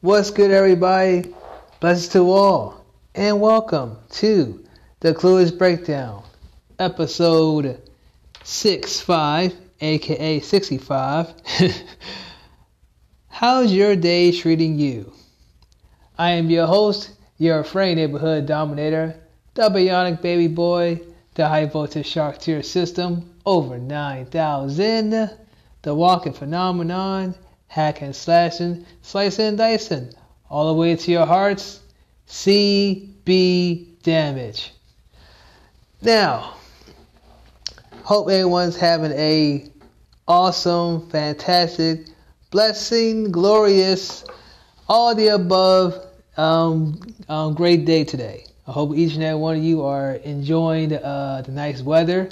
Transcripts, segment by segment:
What's good, everybody? Blessings to all, and welcome to the Clueless Breakdown, episode 65, aka 65. How's your day treating you? I am your host, your afraid neighborhood dominator, the bionic baby boy, the high voltage shark tier system, over 9,000, the walking phenomenon, hacking, slashing, slicing, and dicing, all the way to your hearts, CB damage. Now, hope everyone's having a awesome, fantastic, blessing, glorious, all the above um, um, great day today. I hope each and every one of you are enjoying uh, the nice weather.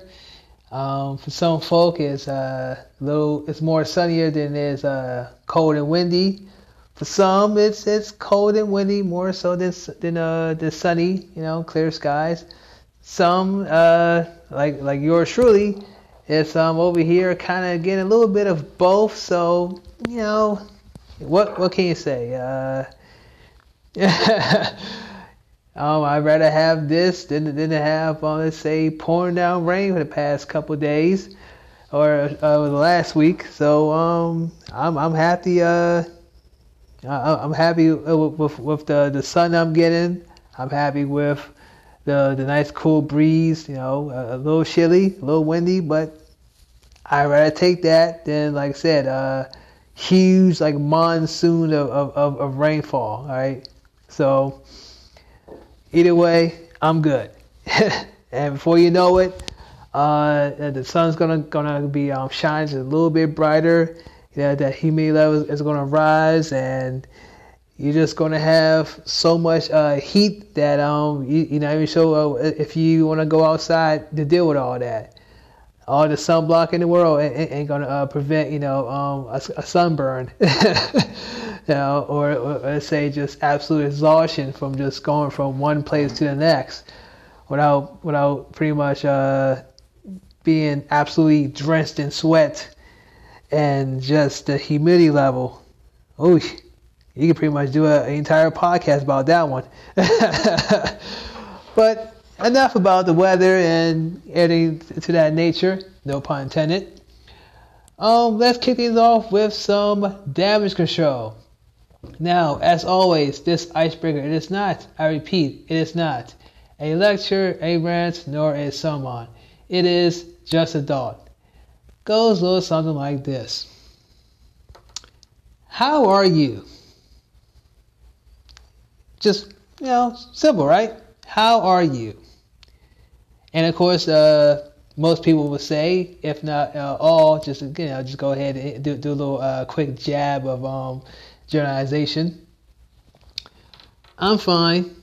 Um, for some folk, it's uh, a little, it's more sunnier than it is uh, cold and windy. For some, it's it's cold and windy more so than than uh, than sunny, you know, clear skies. Some, uh, like like yours truly, it's um over here kind of getting a little bit of both. So you know, what what can you say? Uh, um, I'd rather have this than than to have um, let's say pouring down rain for the past couple days or uh, the last week. So um, I'm I'm happy. Uh, I, am happy with, with, with the the sun I'm getting. I'm happy with the the nice cool breeze. You know, a, a little chilly, a little windy, but I'd rather take that than like I said, uh, huge like monsoon of, of, of, of rainfall. All right, so either way, I'm good. and before you know it, uh, the sun's gonna gonna be um, shining a little bit brighter. Yeah, that humidity level is gonna rise, and you're just gonna have so much uh, heat that um you, you're not even sure uh, if you want to go outside to deal with all that. All the sunblock in the world ain't, gonna uh, prevent you know um, a, a sunburn. you know, or, or, say just absolute exhaustion from just going from one place to the next without without pretty much uh, being absolutely drenched in sweat and just the humidity level. Oh, you could pretty much do a, an entire podcast about that one. but enough about the weather and anything to that nature. No pun intended. Um, let's kick things off with some damage control. Now, as always, this icebreaker it is not, I repeat, it is not a lecture, a rant, nor a sermon. It is just a thought. Goes a little something like this. How are you? Just, you know, simple, right? How are you? And of course, uh, most people would say, if not uh, all, just you know, just go ahead and do, do a little uh, quick jab of um, generalization. I'm fine.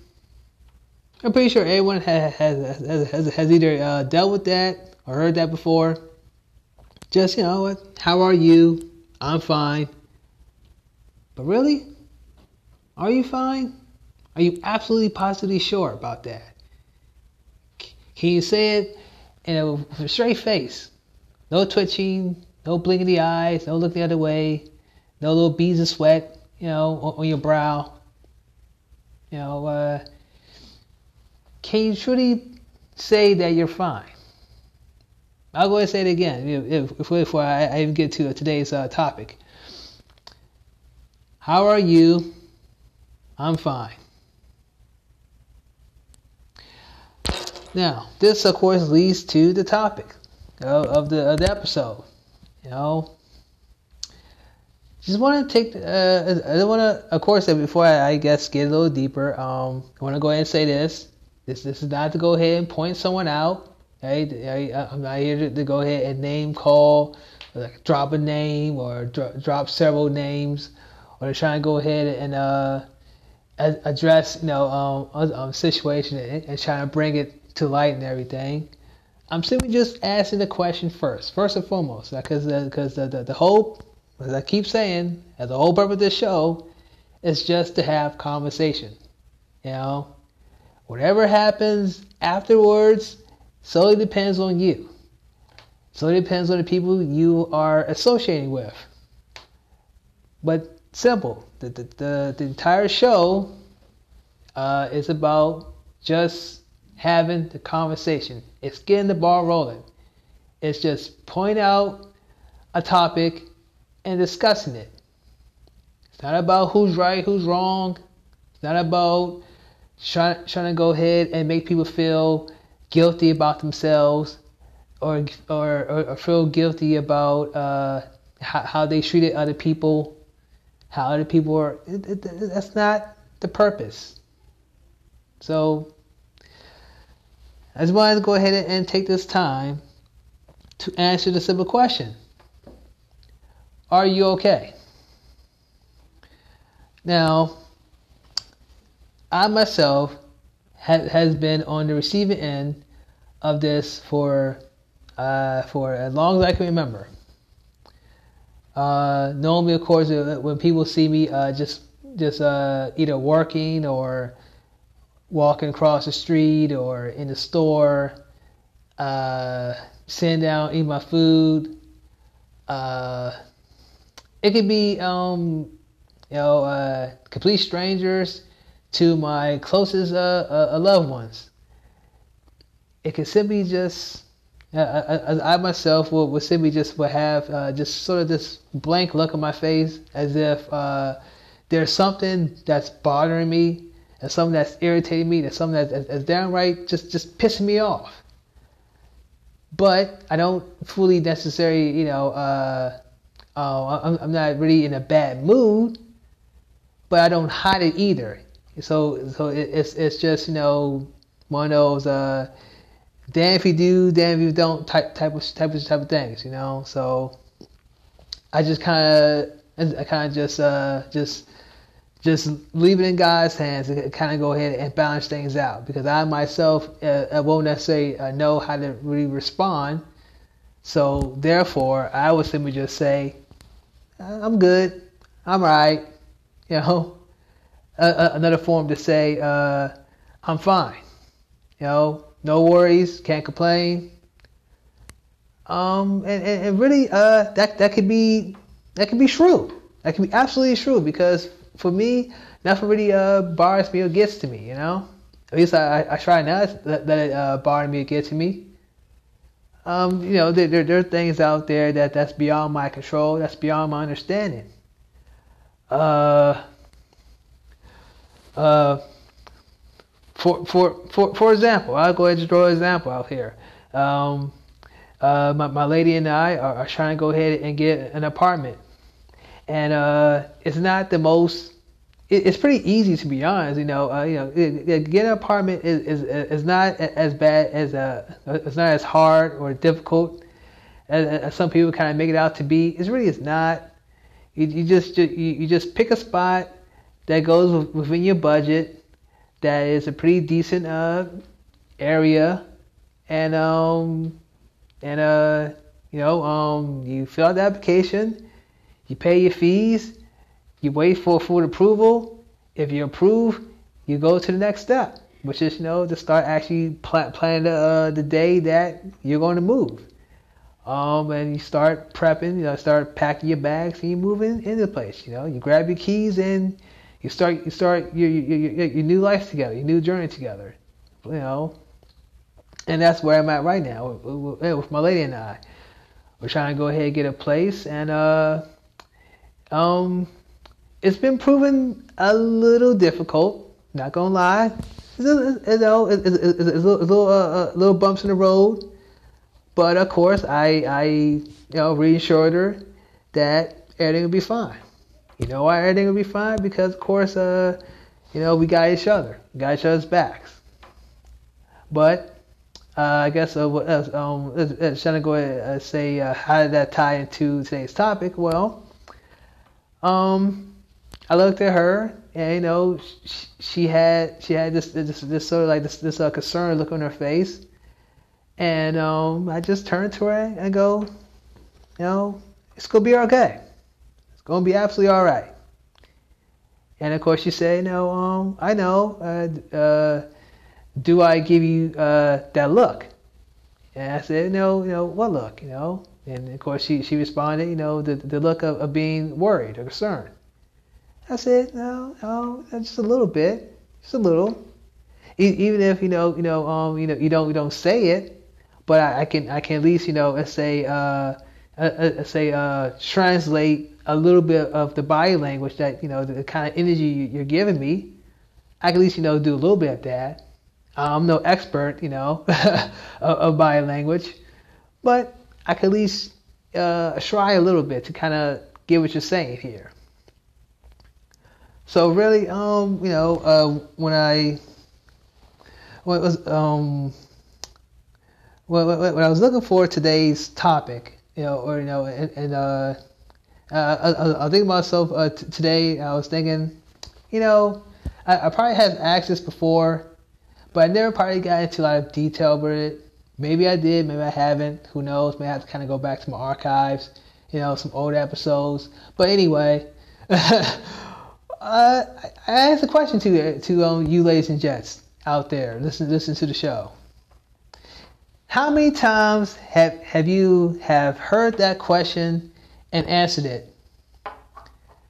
I'm pretty sure everyone has has, has, has either uh, dealt with that or heard that before. Just you know? How are you? I'm fine. But really, are you fine? Are you absolutely positively sure about that? Can you say it in a straight face? No twitching, no blinking the eyes, no looking the other way, no little beads of sweat, you know, on, your brow. You know, uh, can you truly say that you're fine? I'll go ahead and say it again before I, even get to today's uh, topic. How are you? I'm fine. Now, this of course leads to the topic of, of the, of the episode. You know, just want to take. Uh, I don't want to, of course, before I, I, guess get a little deeper. Um, I want to go ahead and say this. This this is not to go ahead and point someone out. Right? I'm not here to, to go ahead and name call, like drop a name or dro- drop several names, or to try and go ahead and uh, address you know um, um, situation and, and try to bring it to light and everything. I'm simply just asking the question first, first and foremost, because because the, the, the whole as I keep saying, the whole purpose of this show is just to have conversation. You know, whatever happens afterwards solely depends on you. Solely depends on the people you are associating with. but simple. The the the, the entire show uh, is about just having the conversation. It's getting the ball rolling. It's just point out a topic and discussing it. It's not about who's right, who's wrong. It's not about trying, trying to go ahead and make people feel guilty about themselves or or, or feel guilty about uh, how, how, they treated other people, how other people are. It, it, that's not the purpose. So I just wanted to go ahead and take this time to answer the simple question Are you okay? Now, I myself ha- has been on the receiving end of this for uh, for as long as I can remember. Uh, normally, of course, uh, when people see me uh, just just uh, either working or walking across the street or in the store, uh, sitting down, eating my food. Uh, it could be, um, you know, uh, complete strangers to my closest uh, uh, uh loved ones. It could simply just, I, I, I myself would, would simply just would have uh, just sort of this blank look on my face as if there's something that's bothering me and something that's irritating me, that's something that's, that's downright just just pissing me off. But I don't fully necessarily, you know, uh, uh, I'm, I'm not really in a bad mood, but I don't hide it either. So so it, it's it's just you know one of those uh, damn if you do, damn if you don't type type of type of type of things, you know. So I just kind of I kind of just uh, just just leave it in God's hands and kind of go ahead and balance things out because I myself uh, won't necessarily uh, know how to really respond. So therefore, I would simply just say, "I'm good, I'm right," you know. Uh, another form to say, uh, "I'm fine," you know, no worries, can't complain. Um, and, and, and really, uh, that that could be that could be true. That could be absolutely true because for me, nothing really uh, bothers me or gets to me, you know? At least I, I try not let it uh, bother me or get to me. Um, you know, there, there, there, are things out there that that's beyond my control, that's beyond my understanding. Uh, uh, for, for, for, for example, I'll go ahead and draw an example out here. Um, uh, my, my lady and I are, are trying to go ahead and get an apartment and uh, it's not the most. It, it's pretty easy to be honest. You know, uh, you know, it, getting an apartment is, is is not as bad as a. Uh, it's not as hard or difficult as, as some people kind of make it out to be. It really is not. You, you just you, you just pick a spot that goes within your budget, that is a pretty decent uh, area, and um and uh you know um you fill out the application you pay your fees, you wait for full approval. If you approve, you go to the next step, which is you know to start actually plan, planning the, uh, the day that you're going to move. Um, and you start prepping, you know, start packing your bags, and you move in into the place. You know, you grab your keys and you start you start your your, your, your new life together, your new journey together. You know, and that's where I'm at right now with, with my lady and I. We're trying to go ahead and get a place, and uh, um, it's been proven a little difficult. Not gonna lie. You know, it's, it's, it's, it's little, uh, uh, little bumps in the road. But of course, I, I, you know, reassured her that everything will be fine. You know why everything will be fine? Because of course, uh, you know, we got each other, we got each other's backs. But uh, I guess uh, um, let's, to go ahead and say uh, how did that tie into today's topic? Well, um, I looked at her, and you know, she, she had she had this this, this sort of like this this uh, concerned look on her face, and um, I just turned to her and go, you know, it's gonna be okay. It's gonna be absolutely all right. And of course, she said, "No, um, I know. Uh, uh, do I give you uh, that look?" And I said, "No, you know what look? You know, And of course, she, she responded, you know, the, the look of, of being worried or concerned. I said, no, no, just a little bit, just a little. E- even if you know, you know, um, you know, you don't, you don't say it, but I, I can, I can at least, you know, say, uh, uh, uh, say, uh, translate a little bit of the body language that, you know, the, kind of energy you're giving me. I can at least, you know, do a little bit of that. I'm no expert, you know, of body language, but I could at least uh, try a little bit to kind of get what you're saying here. So really, um, you know, uh, when I when was um when, when I was looking for today's topic, you know, or you know, and, and uh, I, I, I thinking myself uh, t- today. I was thinking, you know, I, I probably have this before, but I never probably got into a lot of detail about it. Maybe I did, maybe I haven't. Who knows? Maybe I have to kind of go back to my archives, you know, some old episodes. But anyway. Uh, I asked a question to to um, you, ladies and gents out there. Listen, listen to the show. How many times have have you have heard that question and answered it?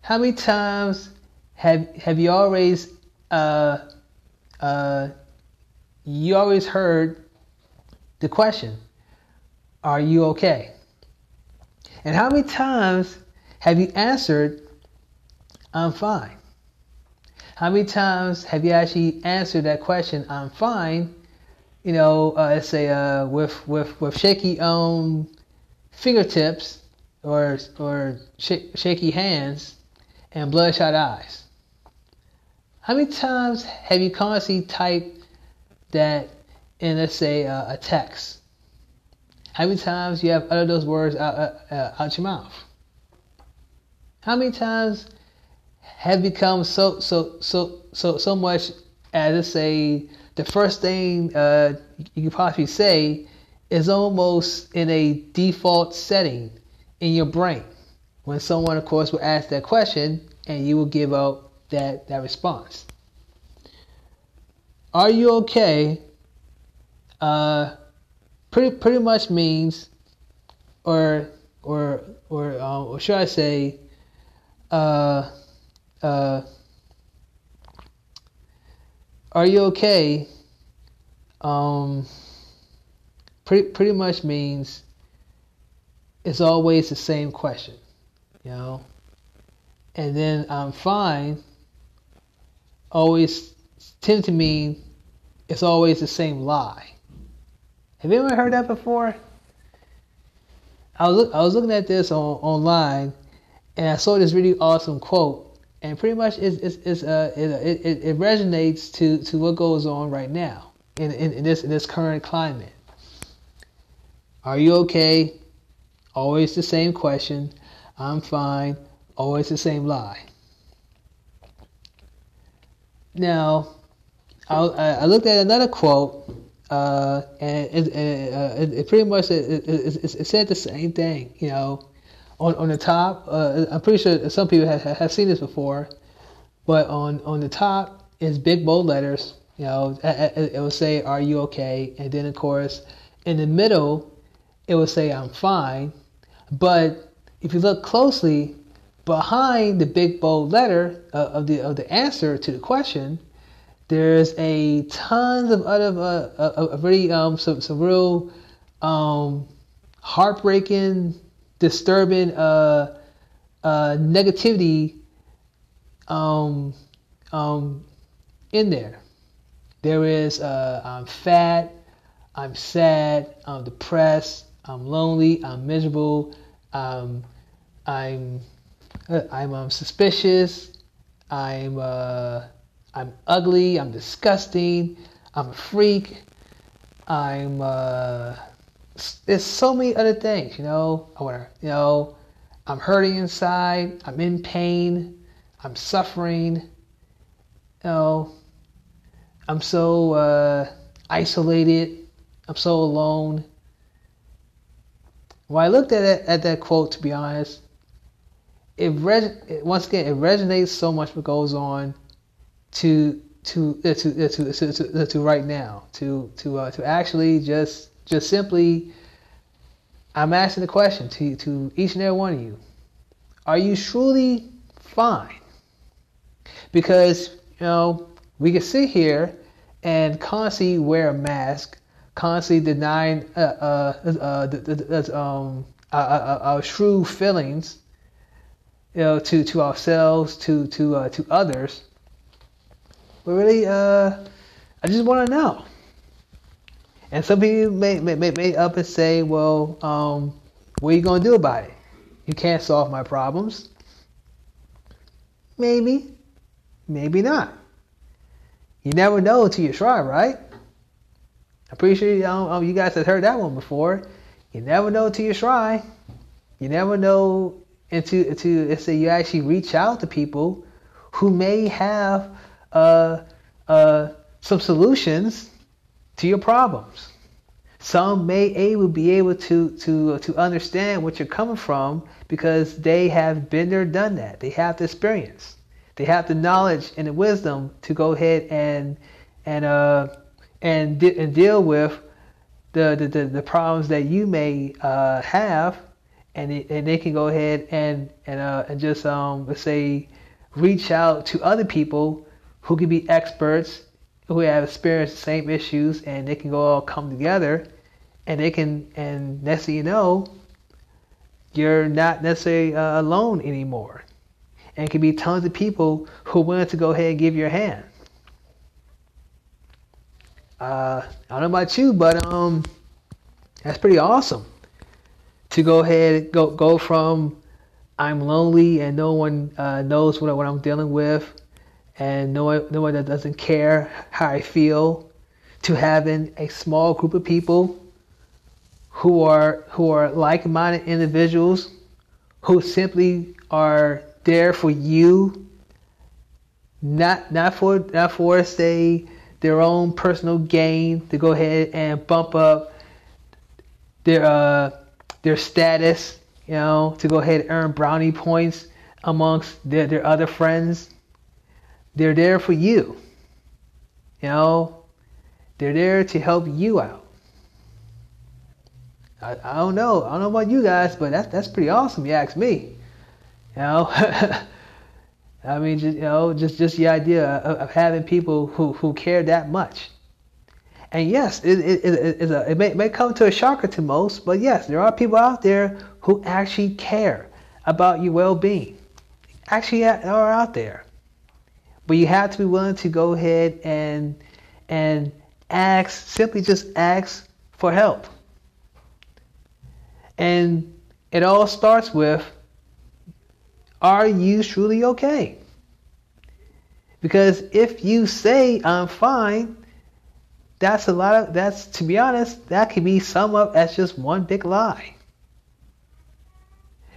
How many times have have you always uh, uh, you always heard the question, "Are you okay?" And how many times have you answered, "I'm fine"? How many times have you actually answered that question? I'm fine. You know, uh, let's say uh, with with with shaky um fingertips or or sh- shaky hands and bloodshot eyes. How many times have you constantly typed that in, let's say, uh, a text? How many times you have uttered those words out, uh, uh out your mouth? How many times have become so so so so so much as to say the first thing uh, you could possibly say is almost in a default setting in your brain when someone of course will ask that question and you will give out that that response are you okay uh, pretty pretty much means or or or uh, or should I say uh, uh, are you okay? Um, pretty pretty much means it's always the same question, you know. And then I'm fine. Always tend to mean it's always the same lie. Have you ever heard that before? I was look, I was looking at this on online, and I saw this really awesome quote and pretty much it's, it's, it's uh, it, it, it resonates to, to what goes on right now in, in, in, this in this current climate. Are you okay? Always the same question. I'm fine. Always the same lie. Now, I, I looked at another quote, uh, and it, it, it, pretty much it, it, said the same thing. You know, on on the top, uh, I'm pretty sure some people have, have seen this before, but on on the top is big bold letters. You know, it, it will say, "Are you okay?" And then of course, in the middle, it will say, "I'm fine." But if you look closely, behind the big bold letter uh, of the of the answer to the question, there's a tons of other uh, of, really um some some real um heartbreaking disturbing uh, uh, negativity um, um, in there. There is uh, I'm fat, I'm sad, I'm depressed, I'm lonely, I'm miserable, um, I'm I'm um, suspicious, I'm uh, I'm ugly, I'm disgusting, I'm a freak, I'm uh, there's so many other things, you know. I want to, you know, I'm hurting inside. I'm in pain. I'm suffering. You know, I'm so uh, isolated. I'm so alone. When I looked at it, at that quote, to be honest, it, res- once again it resonates so much what goes on to to uh, to, uh, to, to, to, to right now to to uh, to actually just just simply, I'm asking the question to to each and every one of you: Are you truly fine? Because you know we can sit here and constantly wear a mask, constantly denying uh, uh, uh, um, our, our, true feelings, you know, to, to ourselves, to to uh, to others. Really, uh, I just want to know. And some people may, may, may, may up and say, well, um, what are you going to do about it? You can't solve my problems. Maybe, maybe not. You never know until you try, right? I'm pretty sure you, um, you guys have heard that one before. You never know until you try. You never know until, until say you actually reach out to people who may have uh, uh, some solutions to your problems. Some may able be able to to to understand what you're coming from because they have been there, done that. They have the experience. They have the knowledge and the wisdom to go ahead and and uh and, de- and deal with the, the, the, the, problems that you may uh, have, and it, and they can go ahead and and uh, and just um let's say reach out to other people who can be experts who have experienced the same issues, and they can go all come together, and they can and next thing you know, you're not necessarily uh, alone anymore and it can be tons of people who are willing to go ahead and give you a hand. Uh, I don't know about you, but um, that's pretty awesome to go ahead go go from I'm lonely and no one uh, knows what, what I'm dealing with, and no one, no one that doesn't care how I feel, to having a small group of people who are who are like-minded individuals who simply are there for you, not not for not for say their own personal gain to go ahead and bump up their uh, their status, you know, to go ahead and earn brownie points amongst their, their other friends. They're there for you. You know, they're there to help you out. I, I don't know. I don't know about you guys, but that's that's pretty awesome. You ask me. You know, I mean, just you know, just just the idea of, of, having people who who care that much. And yes, it it, it, a, it may, may come to a shocker to most, but yes, there are people out there who actually care about your well-being. Actually, are out there, but you have to be willing to go ahead and and ask, simply just ask for help. And it all starts with are you truly okay? Because if you say I'm fine, that's a lot of that's to be honest, that can be summed up as just one big lie.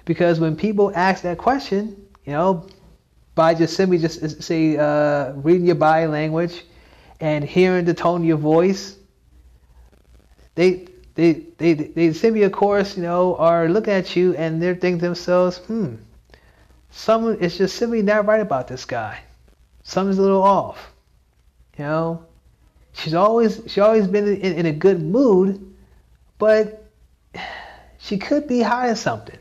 Because when people ask that question, you know, by just simply just say uh, reading your body language and hearing the tone of your voice, they they they they simply of course you know are looking at you and they're thinking to themselves, hmm, someone is just simply not right about this guy. Something's a little off. You know, she's always she always been in, in a good mood, but she could be hiding something.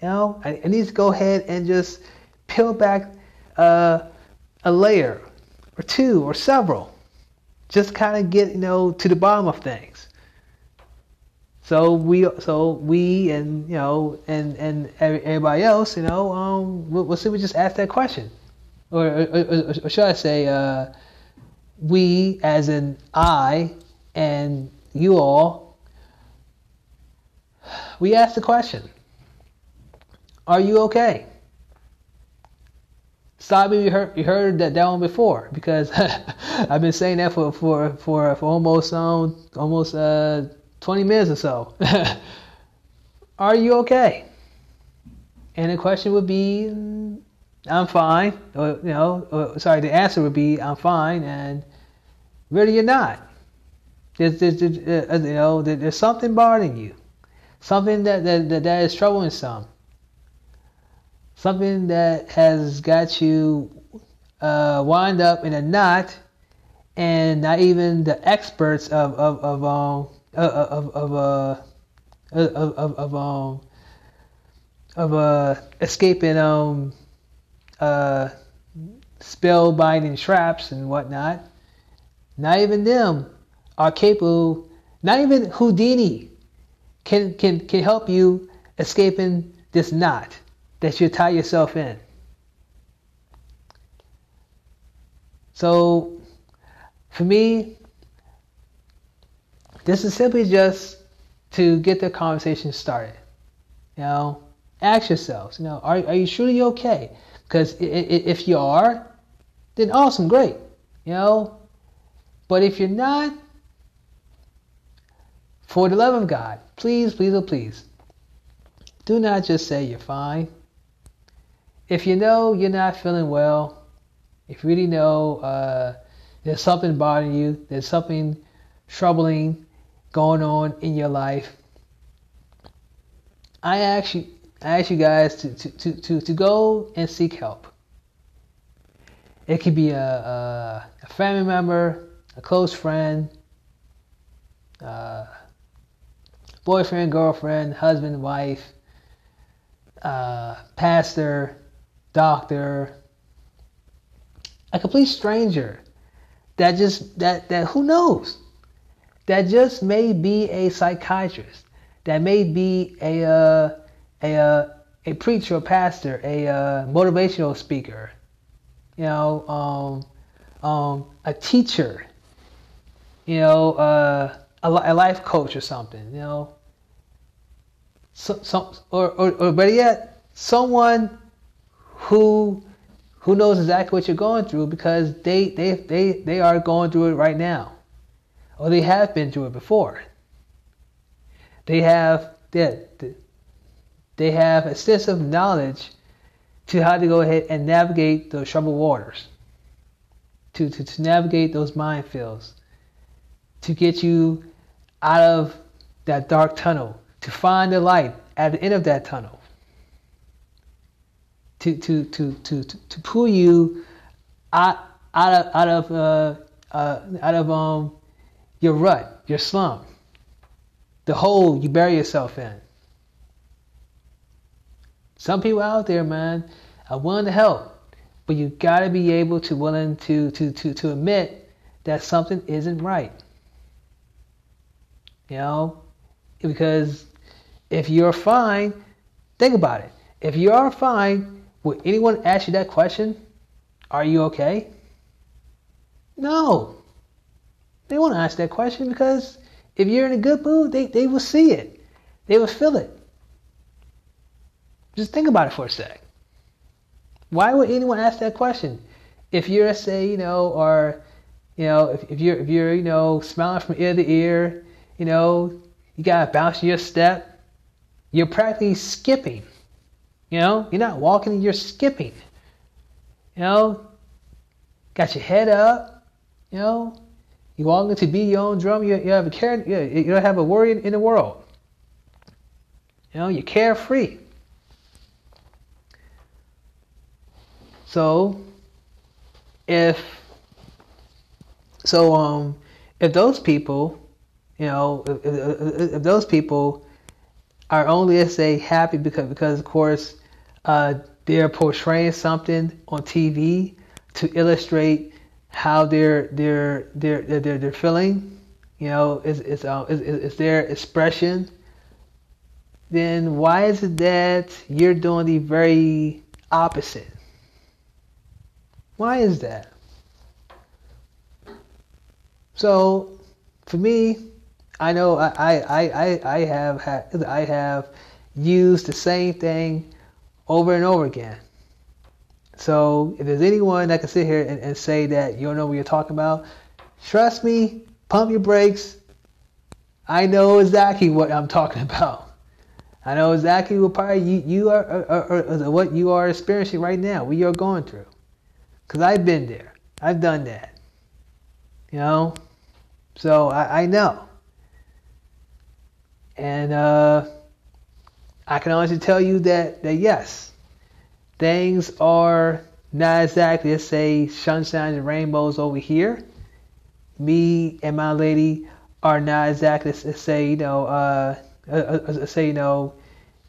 You know, I, I need to go ahead and just peel back uh, a layer or two or several, just kind of get you know to the bottom of things. So we, so we, and you know, and and everybody else, you know, um, we'll, we'll see. We just ask that question, or, or, or should I say, uh, we, as in I, and you all, we ask the question: Are you okay? Stop you heard you heard that that one before because I've been saying that for for for, for almost um almost uh 20 minutes or so. Are you okay? And the question would be, I'm fine. Or, you know, or, sorry, the answer would be, I'm fine. And really, you're not. There's, there's, there's uh, you know, there's something bothering you. Something that, that, that, that is troubling some. Something that has got you uh, wind up in a knot and not even the experts of, of, of um, uh, uh, of of uh, of of, of um of uh escaping um uh spell binding traps and whatnot. Not even them are capable. Not even Houdini can can can help you escaping this knot that you tie yourself in. So, for me, this is simply just to get the conversation started. You know, ask yourselves, you know, are, are you truly okay? Because if you are, then awesome, great. You know, but if you're not, for the love of God, please, please, oh please, do not just say you're fine. If you know you're not feeling well, if you really know uh, there's something bothering you, there's something troubling going on in your life, I ask you, I ask you guys to, to, to, to, to go and seek help. It could be a, a, a family member, a close friend, uh, boyfriend, girlfriend, husband, wife, uh, pastor, doctor, a complete stranger that just that that who knows? That just may be a psychiatrist that may be a uh, a uh, a preacher a pastor a uh, motivational speaker you know um, um, a teacher you know uh, a, a life coach or something you know. So, some or, or, or better yet someone who who knows exactly what you're going through because they, they, they, they are going through it right now. Or they have been through it before. They have they, they have extensive knowledge to how to go ahead and navigate those troubled waters. To, to, to navigate those minefields. To get you out of that dark tunnel. To find the light at the end of that tunnel to to to to to pull you out out of out of uh, uh, out of um your rut, your slump, the hole you bury yourself in. Some people out there, man, are willing to help, but you got to be able to willing to to to to admit that something isn't right. You know, because if you're fine, think about it. If you are fine, would anyone ask you that question? Are you okay? No. They won't ask that question because if you're in a good mood, they, they will see it. They will feel it. Just think about it for a sec. Why would anyone ask that question? If you're, say, you know, or, you know, if, if you're, if you're, you know, smiling from ear to ear, you know, you got to bounce your step, you're practically skipping you know, you're not walking, you're skipping. You know, got your head up. You know, you walking to be your own drum. You, you have a care. You, you don't have a worry in, in the world. You know, you're carefree. So, if so, um, if those people, you know, if, if, if those people are only, let's say, happy because because of course uh, they're portraying something on TV to illustrate how they're they're they're they're, they're feeling. You know, it's it's, uh, it's it's their expression. Then why is it that you're doing the very opposite? Why is that? So, for me, I know I I I I have had I have used the same thing over and over again. So if there's anyone that can sit here and, and say that you don't know what you're talking about, trust me, pump your brakes. I know exactly what I'm talking about. I know exactly what part you, you are, are, are, what you are experiencing right now, what you're going through. Because I've been there. I've done that. You know? So I, I know. And uh, I can honestly tell you that, that yes, things are not exactly, let's say, sunshine and rainbows over here. Me and my lady are not exactly, let's say, you know, uh, uh, uh, say you know,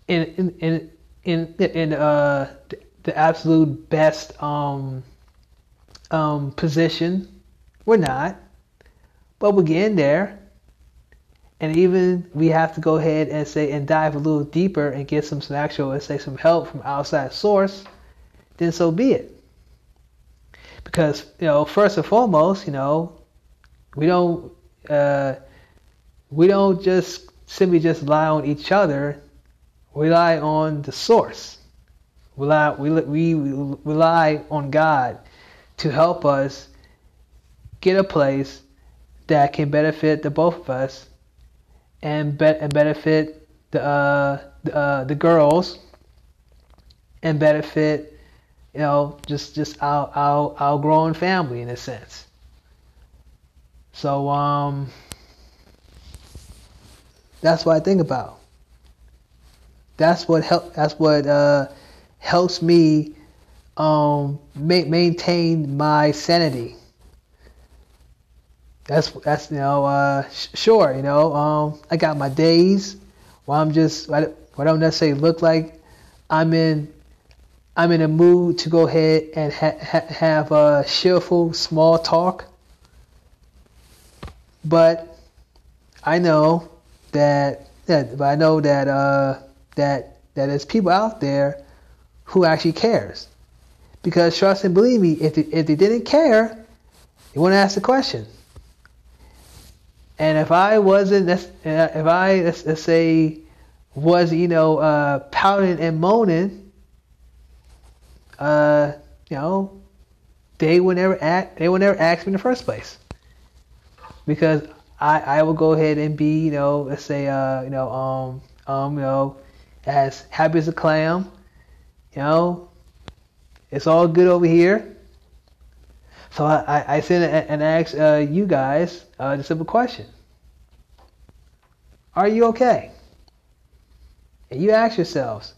in in in in, in uh, the absolute best um, um, position. We're not, but we're getting there. And even we have to go ahead and say and dive a little deeper and get some, some actual, let's say, some help from outside source. Then so be it. Because you know, first and foremost, you know, we don't uh, we don't just simply just rely on each other. We rely on the source. We rely, we, we rely on God to help us get a place that can benefit the both of us and, be, and benefit the uh, the, uh, the girls and benefit you know just just our, our our growing family in a sense. So um that's what I think about. That's what help. That's what uh, helps me um, ma- maintain my sanity. That's that's you know uh, sh- sure you know um, I got my days where I'm just I, I don't necessarily look like I'm in I'm in a mood to go ahead and ha- ha- have a cheerful small talk. But I know that that but I know that uh, that that there's people out there who actually cares. Because trust and believe me, if they, if they didn't care, they wouldn't ask the question. And if I wasn't, if I let's, let's say was you know uh, pouting and moaning, uh, you know, they would never act. They would never ask me in the first place. Because I, I will go ahead and be, you know, let's say, uh, you know, um, um, you know, as happy as a clam. You know, it's all good over here. So I, I, sent and asked uh, you guys uh, the simple question: Are you okay? And you ask yourselves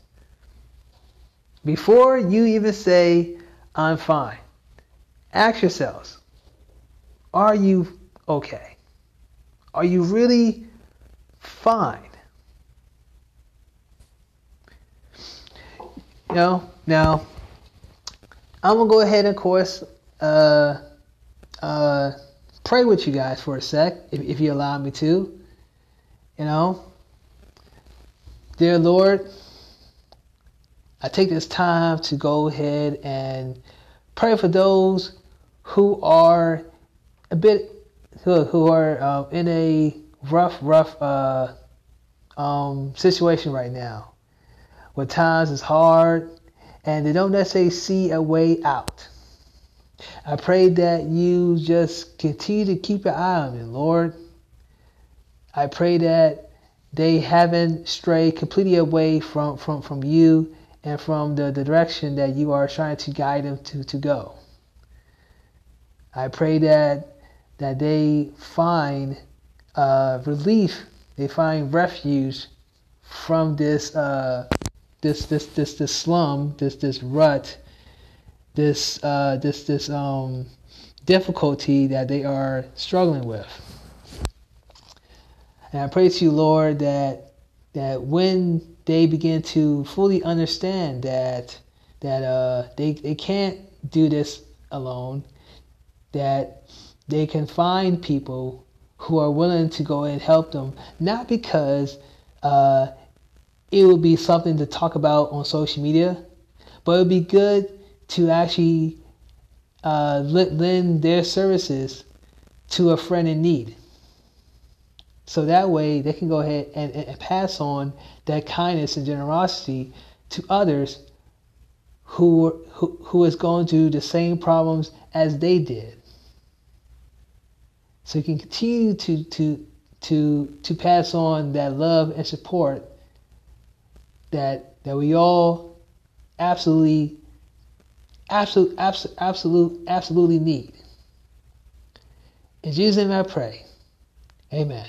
before you even say I'm fine. Ask yourselves: Are you okay? Are you really fine? You know, now I'm gonna go ahead and, of course, uh, uh, pray with you guys for a sec, if, if you allow me to. You know, dear Lord, I take this time to go ahead and pray for those who are a bit who, who are uh, in a rough, rough uh, um, situation right now, where times is hard and they don't necessarily see a way out. I pray that you just continue to keep your eye on them, Lord. I pray that they haven't strayed completely away from, from, from you and from the, the direction that you are trying to guide them to, to go. I pray that that they find uh, relief, they find refuge from this uh, this this this this slum, this this rut, this uh, this this um, difficulty that they are struggling with. And I pray to you, Lord, that that when they begin to fully understand that that uh, they they can't do this alone, that they can find people who are willing to go and help them, not because uh, it would be something to talk about on social media, but it would be good to actually uh, lend their services to a friend in need. So that way they can go ahead and, and pass on that kindness and generosity to others who, who, who is going through the same problems as they did. So you can continue to to to to pass on that love and support that that we all absolutely absolute absolute absolute absolutely need. In Jesus' name I pray. Amen.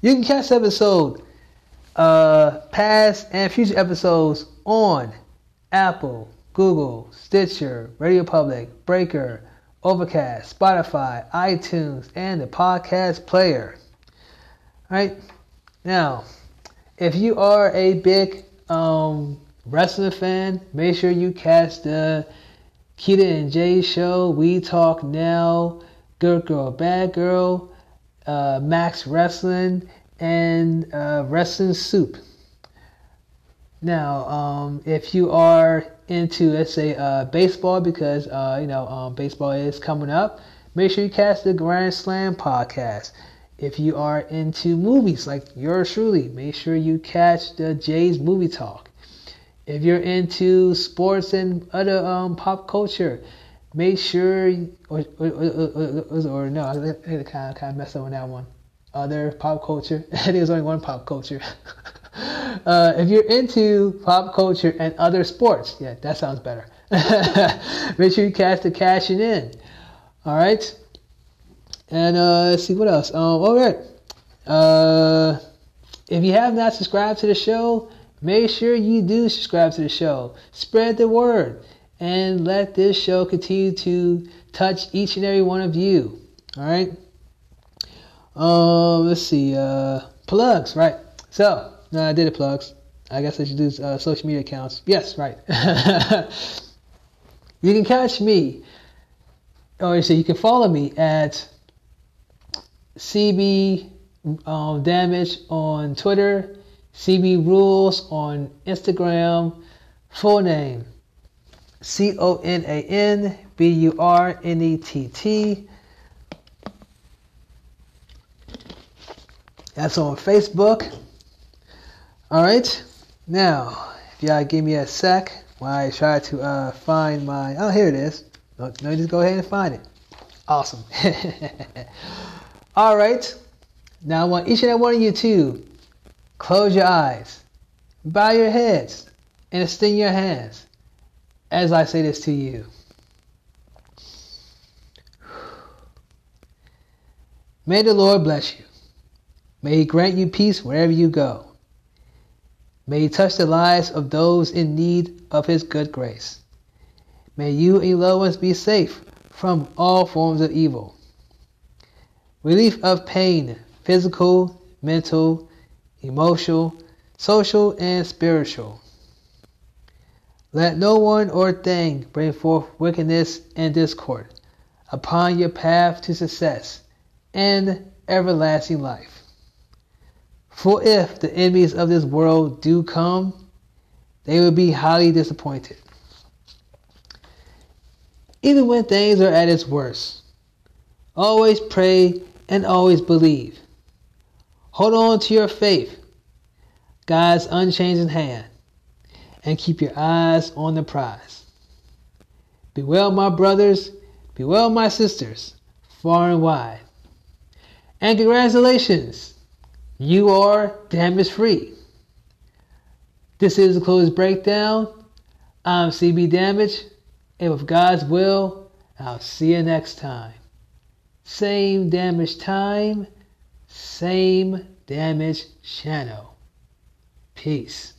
You can catch the episode, uh, past and future episodes on Apple, Google, Stitcher, Radio Public, Breaker, Overcast, Spotify, iTunes, and the podcast player. All right now, if you are a big um, wrestling fan, make sure you catch the Kita and Jay show. We talk now. Good girl, bad girl. Uh, Max Wrestling and uh, Wrestling Soup. Now, um, if you are into, let's say, uh, baseball, because uh, you know um, baseball is coming up, make sure you catch the Grand Slam podcast. If you are into movies, like yours truly, make sure you catch the Jay's Movie Talk. If you're into sports and other um, pop culture, make sure, or, or, or, or no, I kind of kind of messed up on that one. Other pop culture. I think there's only one pop culture. uh, if you're into pop culture and other sports, yeah, that sounds better. make sure you catch the cashing in. All right. And uh, let's see what else. Um, all right. Uh, if you have not subscribed to the show, make sure you do subscribe to the show. Spread the word and let this show continue to touch each and every one of you. All right. Um, let's see. Uh, plugs, right? So, no, I did the plugs. I guess I should do uh, social media accounts. Yes, right. you can catch me, or so you can follow me at CB um, Damage on Twitter, CB Rules on Instagram. Full name C O N A N B U R N E T T. That's on Facebook. All right. Now, if y'all give me a sec while I try to uh, find my. Oh, here it is. No, no, just go ahead and find it. Awesome. All right. Now I want each and every one of you to close your eyes, bow your heads, and extend your hands as I say this to you. May the Lord bless you. May He grant you peace wherever you go. May He touch the lives of those in need of His good grace. May you and your loved ones be safe from all forms of evil. Relief of pain, physical, mental, emotional, social, and spiritual. Let no one or thing bring forth wickedness and discord upon your path to success and everlasting life. For if the enemies of this world do come, they will be highly disappointed. Even when things are at its worst, always pray and always believe. Hold on to your faith, God's unchanging hand, and keep your eyes on the prize. Be well, my brothers, be well, my sisters, far and wide. And congratulations, you are damage free. This is the closed breakdown. I'm CB Damage, and with God's will, I'll see you next time. Same damage time, same damage channel. Peace.